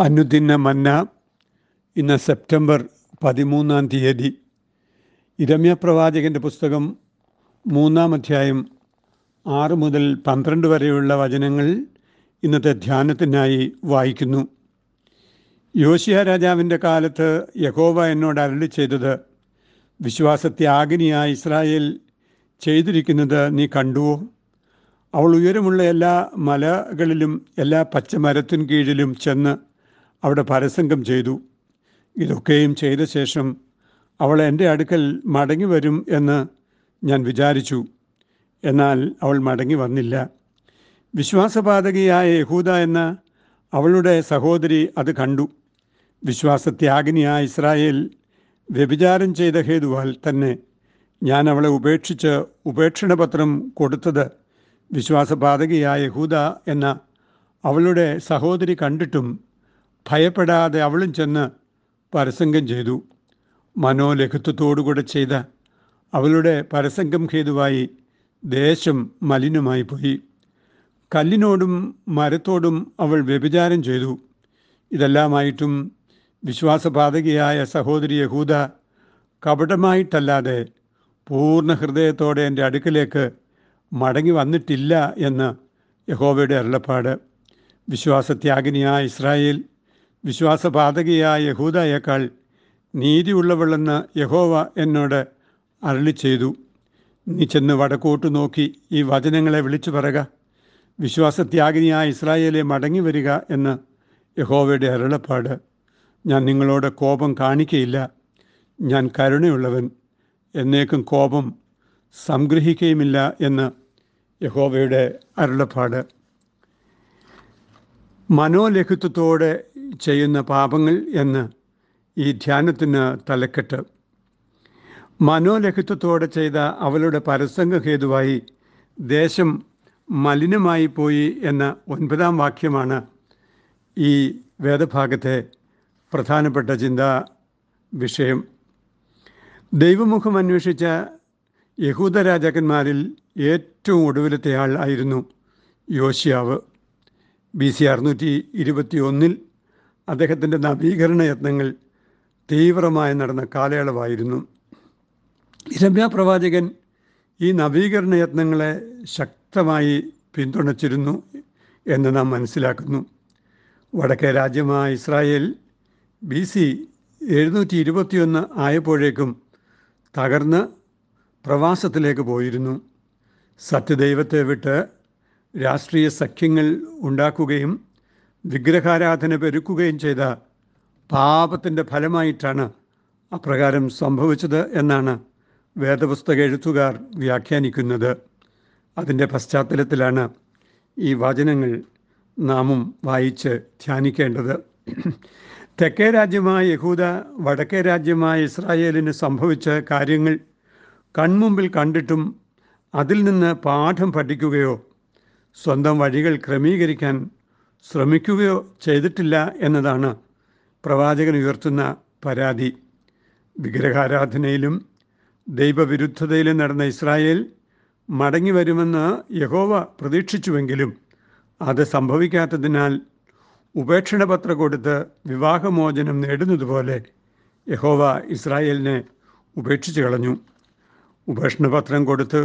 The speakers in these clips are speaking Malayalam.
അനുദിന മന്ന ഇന്ന് സെപ്റ്റംബർ പതിമൂന്നാം തീയതി. ഇരമ്യ പ്രവാചകന്റെ പുസ്തകം മൂന്നാം അധ്യായം ആറ് മുതൽ പന്ത്രണ്ട് വരെയുള്ള വചനങ്ങൾ ഇന്നത്തെ ധ്യാനത്തിനായി വായിക്കുന്നു. യോശിയ രാജാവിന്റെ കാലത്ത് യഹോവ എന്നോട് അരളി ചെയ്തത് വിശ്വാസത്യാഗിനിയായ ഇസ്രായേൽ ചെയ്തിരിക്കുന്നത് നീ കണ്ടുവോ? അവൾ ഉയരമുള്ള എല്ലാ മലകളിലും എല്ലാ പച്ചമരത്തിൻ കീഴിലും ചെന്ന് അവിടെ പരസംഗം ചെയ്തു. ഇതൊക്കെയും ചെയ്ത ശേഷം അവൾ എന്റെ അടുക്കൽ മടങ്ങി വരും എന്ന് ഞാൻ വിചാരിച്ചു. എന്നാൽ അവൾ മടങ്ങി വന്നില്ല. വിശ്വാസപാതകിയായ യഹൂദ എന്ന അവളുടെ സഹോദരി അത് കണ്ടു. വിശ്വാസത്യാഗിനിയായ ഇസ്രായേൽ വ്യഭിചാരം ചെയ്ത ഹേതുവാൽ തന്നെ ഞാൻ അവളെ ഉപേക്ഷിച്ച് ഉപേക്ഷണപത്രം കൊടുത്തത് വിശ്വാസപാതകിയായ യഹൂദ എന്ന അവളുടെ സഹോദരി കണ്ടിട്ടും ഭയപ്പെടാതെ അവളും ചെന്ന് പരസംഗം ചെയ്തു. മനോലഘുത്വത്തോടുകൂടെ ചെയ്ത അവളുടെ പരസംഗം ഹേതുവായി ദേശം മലിനമായി പോയി. കല്ലിനോടും മരത്തോടും അവൾ വ്യഭിചാരം ചെയ്തു. ഇതെല്ലാമായിട്ടും വിശ്വാസപാതകിയായ സഹോദരി യഹൂദ കപടമായിട്ടല്ലാതെ പൂർണ ഹൃദയത്തോടെ എന്റെ അടുക്കലേക്ക് മടങ്ങി വന്നിട്ടില്ല എന്ന് യഹോവയുടെ അരുളപ്പാട്. വിശ്വാസത്യാഗിനിയായ ഇസ്രായേൽ വിശ്വാസപാതകിയായ യഹൂദയേക്കാൾ നീതിയുള്ളവളെന്ന് യഹോവ എന്നോട് അരളി ചെയ്തു നീ ചെന്ന് വടക്കോട്ട് നോക്കി ഈ വചനങ്ങളെ വിളിച്ചു പറക. വിശ്വാസത്യാഗിനിയായ ഇസ്രായേലെ മടങ്ങി വരിക എന്ന് യഹോവയുടെ അരുളപ്പാട്. ഞാൻ നിങ്ങളോട് കോപം കാണിക്കയില്ല. ഞാൻ കരുണയുള്ളവൻ. എന്നേക്കും കോപം സംഗ്രഹിക്കുകയുമില്ല എന്ന് യഹോവയുടെ അരുളപ്പാട്. മനോലഘിത്വത്തോടെ ചെയ്യുന്ന പാപങ്ങൾ എന്ന് ഈ ധ്യാനത്തിന് തലക്കെട്ട്. മനോലഹിത്വത്തോടെ ചെയ്ത അവളുടെ പരസംഗ ഹേതുവായി ദേശം മലിനമായി പോയി എന്ന ഒൻപതാം വാക്യമാണ് ഈ വേദഭാഗത്തെ പ്രധാനപ്പെട്ട ചിന്താ വിഷയം. ദൈവമുഖം അന്വേഷിച്ച യഹൂദ രാജാക്കന്മാരിൽ ഏറ്റവും ഒടുവിലത്തെ ആൾ ആയിരുന്നു യോശിയാവ്. ബി സി അറുന്നൂറ്റി ഇരുപത്തി ഒന്നിൽ അദ്ദേഹത്തിന്റെ നവീകരണ യത്നങ്ങൾ തീവ്രമായി നടന്ന കാലയളവായിരുന്നു. ഇരമ്യ പ്രവാചകൻ ഈ നവീകരണ യത്നങ്ങളെ ശക്തമായി പിന്തുണച്ചിരുന്നു എന്ന് നാം മനസ്സിലാക്കുന്നു. വടക്കേ രാജ്യമായ ഇസ്രായേൽ ബി സി എഴുന്നൂറ്റി ഇരുപത്തിയൊന്ന് ആയപ്പോഴേക്കും തകർന്ന് പ്രവാസത്തിലേക്ക് പോയിരുന്നു. സത്യദൈവത്തെ വിട്ട് രാഷ്ട്രീയ സഖ്യങ്ങൾ ഉണ്ടാക്കുകയും വിഗ്രഹാരാധന പെരുക്കുകയും ചെയ്ത പാപത്തിന്റെ ഫലമായിട്ടാണ് അപ്രകാരം സംഭവിച്ചത് എന്നാണ് വേദപുസ്തക എഴുത്തുകാർ വ്യാഖ്യാനിക്കുന്നത്. അതിന്റെ പശ്ചാത്തലത്തിലാണ് ഈ വചനങ്ങൾ നാമും വായിച്ച് ധ്യാനിക്കേണ്ടത്. തെക്കേ രാജ്യമായ യഹൂദ വടക്കേ രാജ്യമായ ഇസ്രായേലിന് സംഭവിച്ച കാര്യങ്ങൾ കൺമുമ്പിൽ കണ്ടിട്ടും അതിൽ നിന്ന് പാഠം പഠിക്കുകയോ സ്വന്തം വഴികൾ ക്രമീകരിക്കാൻ ശ്രമിക്കുകയോ ചെയ്തിട്ടില്ല എന്നതാണ് പ്രവാചകൻ ഉയർത്തുന്ന പരാതി. വിഗ്രഹാരാധനയിലും ദൈവവിരുദ്ധതയിലും നടന്ന ഇസ്രായേൽ മടങ്ങി വരുമെന്ന് യഹോവ പ്രതീക്ഷിച്ചുവെങ്കിലും അത് സംഭവിക്കാത്തതിനാൽ ഉപേക്ഷണ ഉപേക്ഷണപത്രം കൊടുത്ത് വിവാഹമോചനം നേടുന്നതുപോലെ യഹോവ ഇസ്രായേലിനെ ഉപേക്ഷിച്ചു കളഞ്ഞു. ഉപേക്ഷണപത്രം കൊടുത്ത്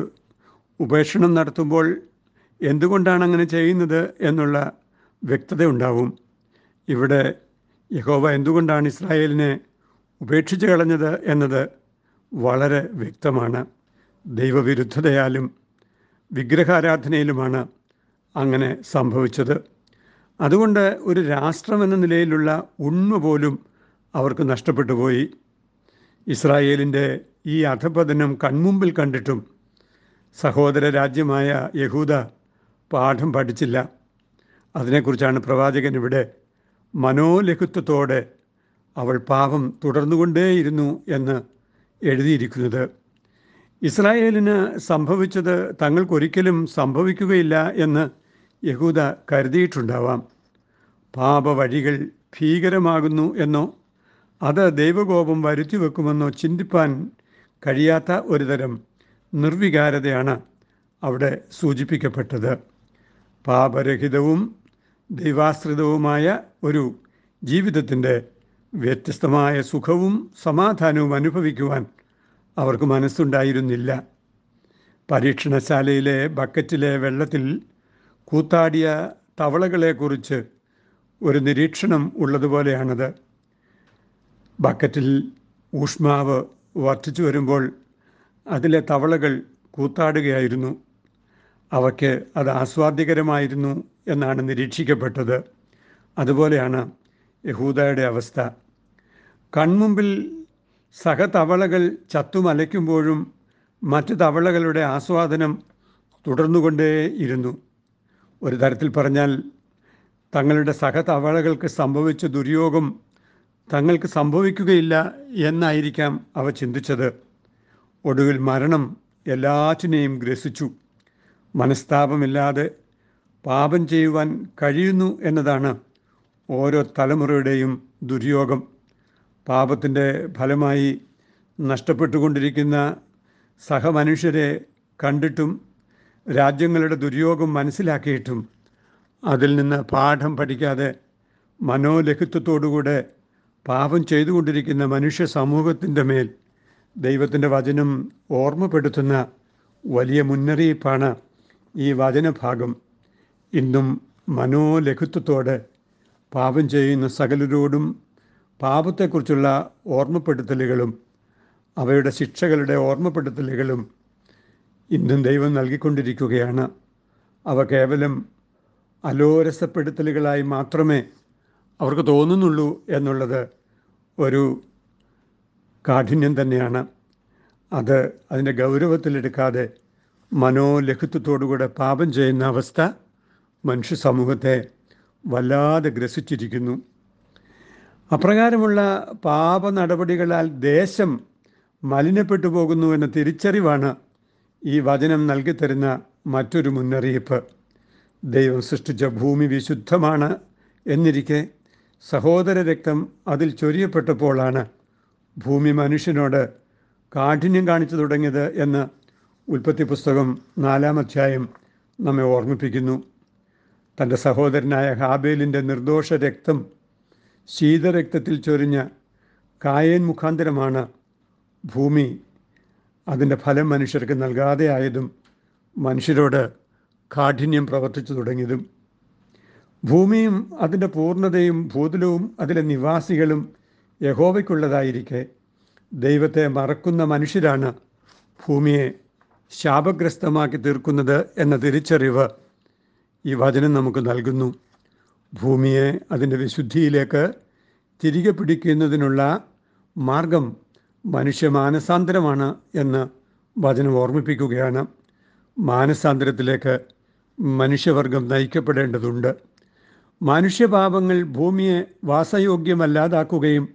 ഉപേക്ഷണം നടത്തുമ്പോൾ എന്തുകൊണ്ടാണ് അങ്ങനെ ചെയ്യുന്നത് എന്നുള്ള വ്യക്തത ഉണ്ടാവും ഇവിടെ യഹോവ എന്തുകൊണ്ടാണ് ഇസ്രായേലിനെ ഉപേക്ഷിച്ച് കളഞ്ഞത് എന്നത് വളരെ വ്യക്തമാണ്. ദൈവവിരുദ്ധതയാലും വിഗ്രഹാരാധനയിലുമാണ് അങ്ങനെ സംഭവിച്ചത്. അതുകൊണ്ട് ഒരു രാഷ്ട്രമെന്ന നിലയിലുള്ള ഉണ്മ പോലും അവർക്ക് നഷ്ടപ്പെട്ടു പോയി. ഇസ്രായേലിന്റെ ഈ അധപതനം കൺമുമ്പിൽ കണ്ടിട്ടും സഹോദര രാജ്യമായ യഹൂദ പാഠം പഠിച്ചില്ല. അതിനെക്കുറിച്ചാണ് പ്രവാചകൻ ഇവിടെ മനോലഘുത്വത്തോടെ അവൾ പാപം തുടർന്നുകൊണ്ടേയിരുന്നു എന്ന് എഴുതിയിരിക്കുന്നത്. ഇസ്രായേലിന് സംഭവിച്ചത് തങ്ങൾക്കൊരിക്കലും സംഭവിക്കുകയില്ല എന്ന് യഹൂദ കരുതിയിട്ടുണ്ടാവാം. പാപവഴികൾ ഭീകരമാകുന്നു എന്നോ അത് ദൈവകോപം വരുത്തി വെക്കുമെന്നോ ചിന്തിപ്പാൻ കഴിയാത്ത ഒരുതരം നിർവികാരതയാണ് അവിടെ സൂചിപ്പിക്കപ്പെട്ടത്. പാപരഹിതവും ദൈവാശ്രിതവുമായ ഒരു ജീവിതത്തിന്റെ വ്യത്യസ്തമായ സുഖവും സമാധാനവും അനുഭവിക്കുവാൻ അവർക്ക് മനസ്സുണ്ടായിരുന്നില്ല. പരീക്ഷണശാലയിലെ ബക്കറ്റിലെ വെള്ളത്തിൽ കൂത്താടിയ തവളകളെക്കുറിച്ച് ഒരു നിരീക്ഷണം ഉള്ളതുപോലെയാണത്. ബക്കറ്റിൽ ഊഷ്മാവ് വർദ്ധിച്ചു വരുമ്പോൾ അതിലെ തവളകൾ കൂത്താടുകയായിരുന്നു. അവയ്ക്ക് അത് ആസ്വാദ്യകരമായിരുന്നു എന്നാണ് നിരീക്ഷിക്കപ്പെട്ടത്. അതുപോലെയാണ് യഹൂദയുടെ അവസ്ഥ. കൺമുമ്പിൽ സഹതവളകൾ ചത്തുമലയ്ക്കുമ്പോഴും മറ്റു തവളകളുടെ ആസ്വാദനം തുടർന്നുകൊണ്ടേയിരുന്നു. ഒരു തരത്തിൽ പറഞ്ഞാൽ തങ്ങളുടെ സഹതവളകൾക്ക് സംഭവിച്ച ദുര്യോഗം തങ്ങൾക്ക് സംഭവിക്കുകയില്ല എന്നായിരിക്കാം അവ ചിന്തിച്ചത്. ഒടുവിൽ മരണം എല്ലാറ്റിനെയും ഗ്രസിച്ചു. മനസ്താപമില്ലാതെ പാപം ചെയ്യുവാൻ കഴിയുന്നു എന്നതാണ് ഓരോ തലമുറയുടെയും ദുര്യോഗം. പാപത്തിന്റെ ഫലമായി നഷ്ടപ്പെട്ടുകൊണ്ടിരിക്കുന്ന സഹമനുഷ്യരെ കണ്ടിട്ടും രാജ്യങ്ങളുടെ ദുര്യോഗം മനസ്സിലാക്കിയിട്ടും അതിൽ നിന്ന് പാഠം പഠിക്കാതെ മനോലഘിത്വത്തോടുകൂടെ പാപം ചെയ്തുകൊണ്ടിരിക്കുന്ന മനുഷ്യ സമൂഹത്തിന്റെ മേൽ ദൈവത്തിന്റെ വചനം ഓർമ്മപ്പെടുത്തുന്ന വലിയ മുന്നറിയിപ്പാണ് ഈ വചനഭാഗം ഇന്നും മനോലഘുത്വത്തോടെ പാപം ചെയ്യുന്ന സകലരോടും പാപത്തെക്കുറിച്ചുള്ള ഓർമ്മപ്പെടുത്തലുകളും അവയുടെ ശിക്ഷകളുടെ ഓർമ്മപ്പെടുത്തലുകളും ഇന്നും ദൈവം നൽകിക്കൊണ്ടിരിക്കുകയാണ്. അവ കേവലം അലോരസപ്പെടുത്തലുകളായി മാത്രമേ അവർക്ക് തോന്നുന്നുള്ളൂ എന്നുള്ളത് ഒരു കാഠിന്യം തന്നെയാണ്. അത് അതിന്റെ ഗൗരവത്തിലെടുക്കാതെ മനോലഘിത്വത്തോടുകൂടെ പാപം ചെയ്യുന്ന അവസ്ഥ മനുഷ്യ സമൂഹത്തെ വല്ലാതെ ഗ്രസിച്ചിരിക്കുന്നു. അപ്രകാരമുള്ള പാപ നടപടികളാൽ ദേശം മലിനപ്പെട്ടു പോകുന്നു എന്ന തിരിച്ചറിവാണ് ഈ വചനം നൽകിത്തരുന്ന മറ്റൊരു മുന്നറിയിപ്പ്. ദൈവം സൃഷ്ടിച്ച ഭൂമി വിശുദ്ധമാണ് എന്നിരിക്കെ സഹോദര രക്തം അതിൽ ചൊരിയപ്പെട്ടപ്പോഴാണ് ഭൂമി മനുഷ്യനോട് കാഠിന്യം കാണിച്ചു തുടങ്ങിയത് എന്ന് ഉൽപ്പത്തി പുസ്തകം നാലാം അധ്യായം നമ്മെ ഓർമ്മിപ്പിക്കുന്നു. തന്റെ സഹോദരനായ ഹാബേലിന്റെ നിർദോഷ രക്തം ശീതരക്തത്തിൽ ചൊരിഞ്ഞ കായേൻ മുഖാന്തരമാണ് ഭൂമി. അതിന്റെ ഫലം മനുഷ്യർക്ക് നൽകാതെ ആയതും മനുഷ്യരോട് കാഠിന്യം പ്രവർത്തിച്ചു തുടങ്ങിയതും. ഭൂമിയും അതിന്റെ പൂർണതയും ഭൂതലവും അതിലെ നിവാസികളും യഹോവയ്ക്കുള്ളതായിരിക്കെ. ദൈവത്തെ മറക്കുന്ന മനുഷ്യരാണ് ഭൂമിയെ. ശാപഗ്രസ്തമാക്കി തീർക്കുന്നത് എന്ന തിരിച്ചറിവ് ഈ വചനം നമുക്ക് നൽകുന്നു. ഭൂമിയെ അതിന്റെ വിശുദ്ധിയിലേക്ക് തിരികെ പിടിക്കുന്നതിനുള്ള മാർഗം മനുഷ്യ മാനസാന്തരമാണ് എന്ന് വചനം ഓർമ്മിപ്പിക്കുകയാണ്. മാനസാന്തരത്തിലേക്ക് മനുഷ്യവർഗം നയിക്കപ്പെടേണ്ടതുണ്ട്. മനുഷ്യപാപങ്ങൾ ഭൂമിയെ വാസയോഗ്യമല്ലാതാക്കുകയും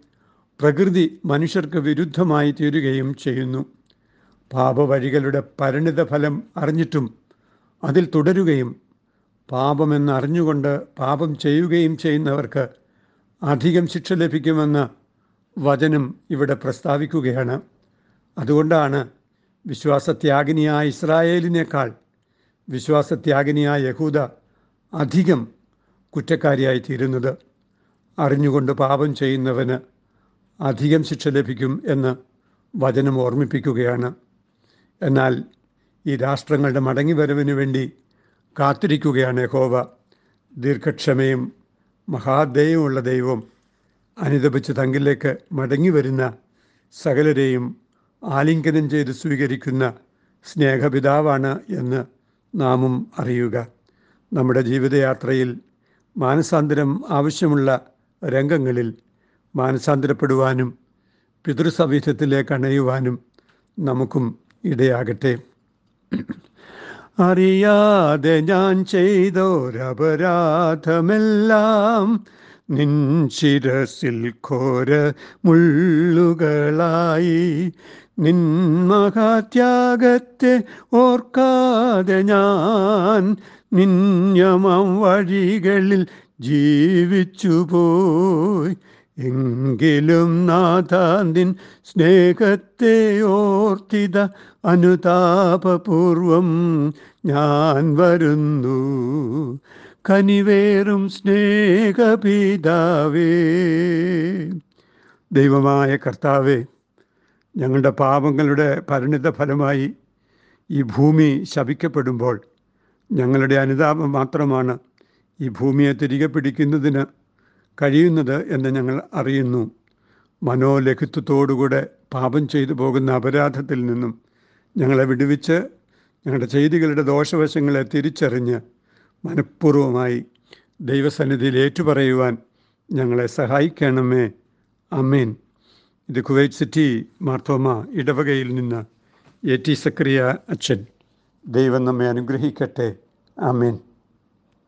പ്രകൃതി മനുഷ്യർക്ക് വിരുദ്ധമായി തീരുകയും ചെയ്യുന്നു. പാപവഴികളുടെ പരിണിതഫലം അറിഞ്ഞിട്ടും അതിൽ തുടരുകയും പാപമെന്ന് അറിഞ്ഞുകൊണ്ട് പാപം ചെയ്യുകയും ചെയ്യുന്നവർക്ക് അധികം ശിക്ഷ ലഭിക്കുമെന്ന് വചനം ഇവിടെ പ്രസ്താവിക്കുകയാണ്. അതുകൊണ്ടാണ് വിശ്വാസത്യാഗിനിയായ ഇസ്രായേലിനേക്കാൾ വിശ്വാസത്യാഗിനിയായ യഹൂദ അധികം കുറ്റക്കാരിയായി തീരുന്നത് അറിഞ്ഞുകൊണ്ട് പാപം ചെയ്യുന്നവന് അധികം ശിക്ഷ ലഭിക്കും എന്ന് വചനം ഓർമ്മിപ്പിക്കുകയാണ്. എന്നാൽ ഈ രാഷ്ട്രങ്ങളുടെ മടങ്ങിവരവിന് വേണ്ടി കാത്തിരിക്കുകയാണ് യഹോവ. ദീർഘക്ഷമയും മഹാദയവുമുള്ള ദൈവം അനുദപിച്ച് തങ്കിലേക്ക് മടങ്ങി വരുന്ന സകലരെയും ആലിംഗനം ചെയ്ത് സ്വീകരിക്കുന്ന സ്നേഹപിതാവാണ് എന്ന് നാമും അറിയുക. നമ്മുടെ ജീവിതയാത്രയിൽ മാനസാന്തരം ആവശ്യമുള്ള രംഗങ്ങളിൽ മാനസാന്തരപ്പെടുവാനും പിതൃസവിധത്തിലേക്ക് അണയുവാനും നമുക്കും ഇടയാകട്ടെ. അറിയാതെ ഞാൻ ചെയ്തോരപരാധമെല്ലാം നിൻ ശിരസിൽ ഘോര മുള്ളുകളായി. നിൻ മഹാത്യാഗത്തെ ഓർക്കാതെ ഞാൻ നിന്യമം വഴികളിൽ ജീവിച്ചു പോയി എങ്കിലും നാഥാന്തിൻ സ്നേഹത്തെ ഓർത്തിത അനുതാപപൂർവം ഞാൻ വരുന്നു. കനിവേറും സ്നേഹപിതാവേ. ദൈവമായ കർത്താവേ ഞങ്ങളുടെ പാപങ്ങളുടെ പരിണിത ഫലമായി ഈ ഭൂമി ശപിക്കപ്പെടുമ്പോൾ ഞങ്ങളുടെ അനുതാപം മാത്രമാണ് ഈ ഭൂമിയെ തിരികെ പിടിക്കുന്നതിന് കഴിയുന്നത് എന്ന് ഞങ്ങൾ അറിയുന്നു. മനോലഘിത്വത്തോടുകൂടെ പാപം ചെയ്തു പോകുന്ന അപരാധത്തിൽ നിന്നും ഞങ്ങളെ വിടുവിച്ച് ഞങ്ങളുടെ ചെയ്തികളുടെ ദോഷവശങ്ങളെ തിരിച്ചറിഞ്ഞ് മനഃപൂർവമായി ദൈവസന്നിധിയിൽ ഏറ്റുപറയുവാൻ ഞങ്ങളെ സഹായിക്കണമേ. അമീൻ ഇത് കുവൈറ്റ് സിറ്റി മാർത്തോമ ഇടവകയിൽ നിന്ന് എ ടി സക്രിയ അച്ഛൻ. ദൈവം നമ്മെ അനുഗ്രഹിക്കട്ടെ. അമീൻ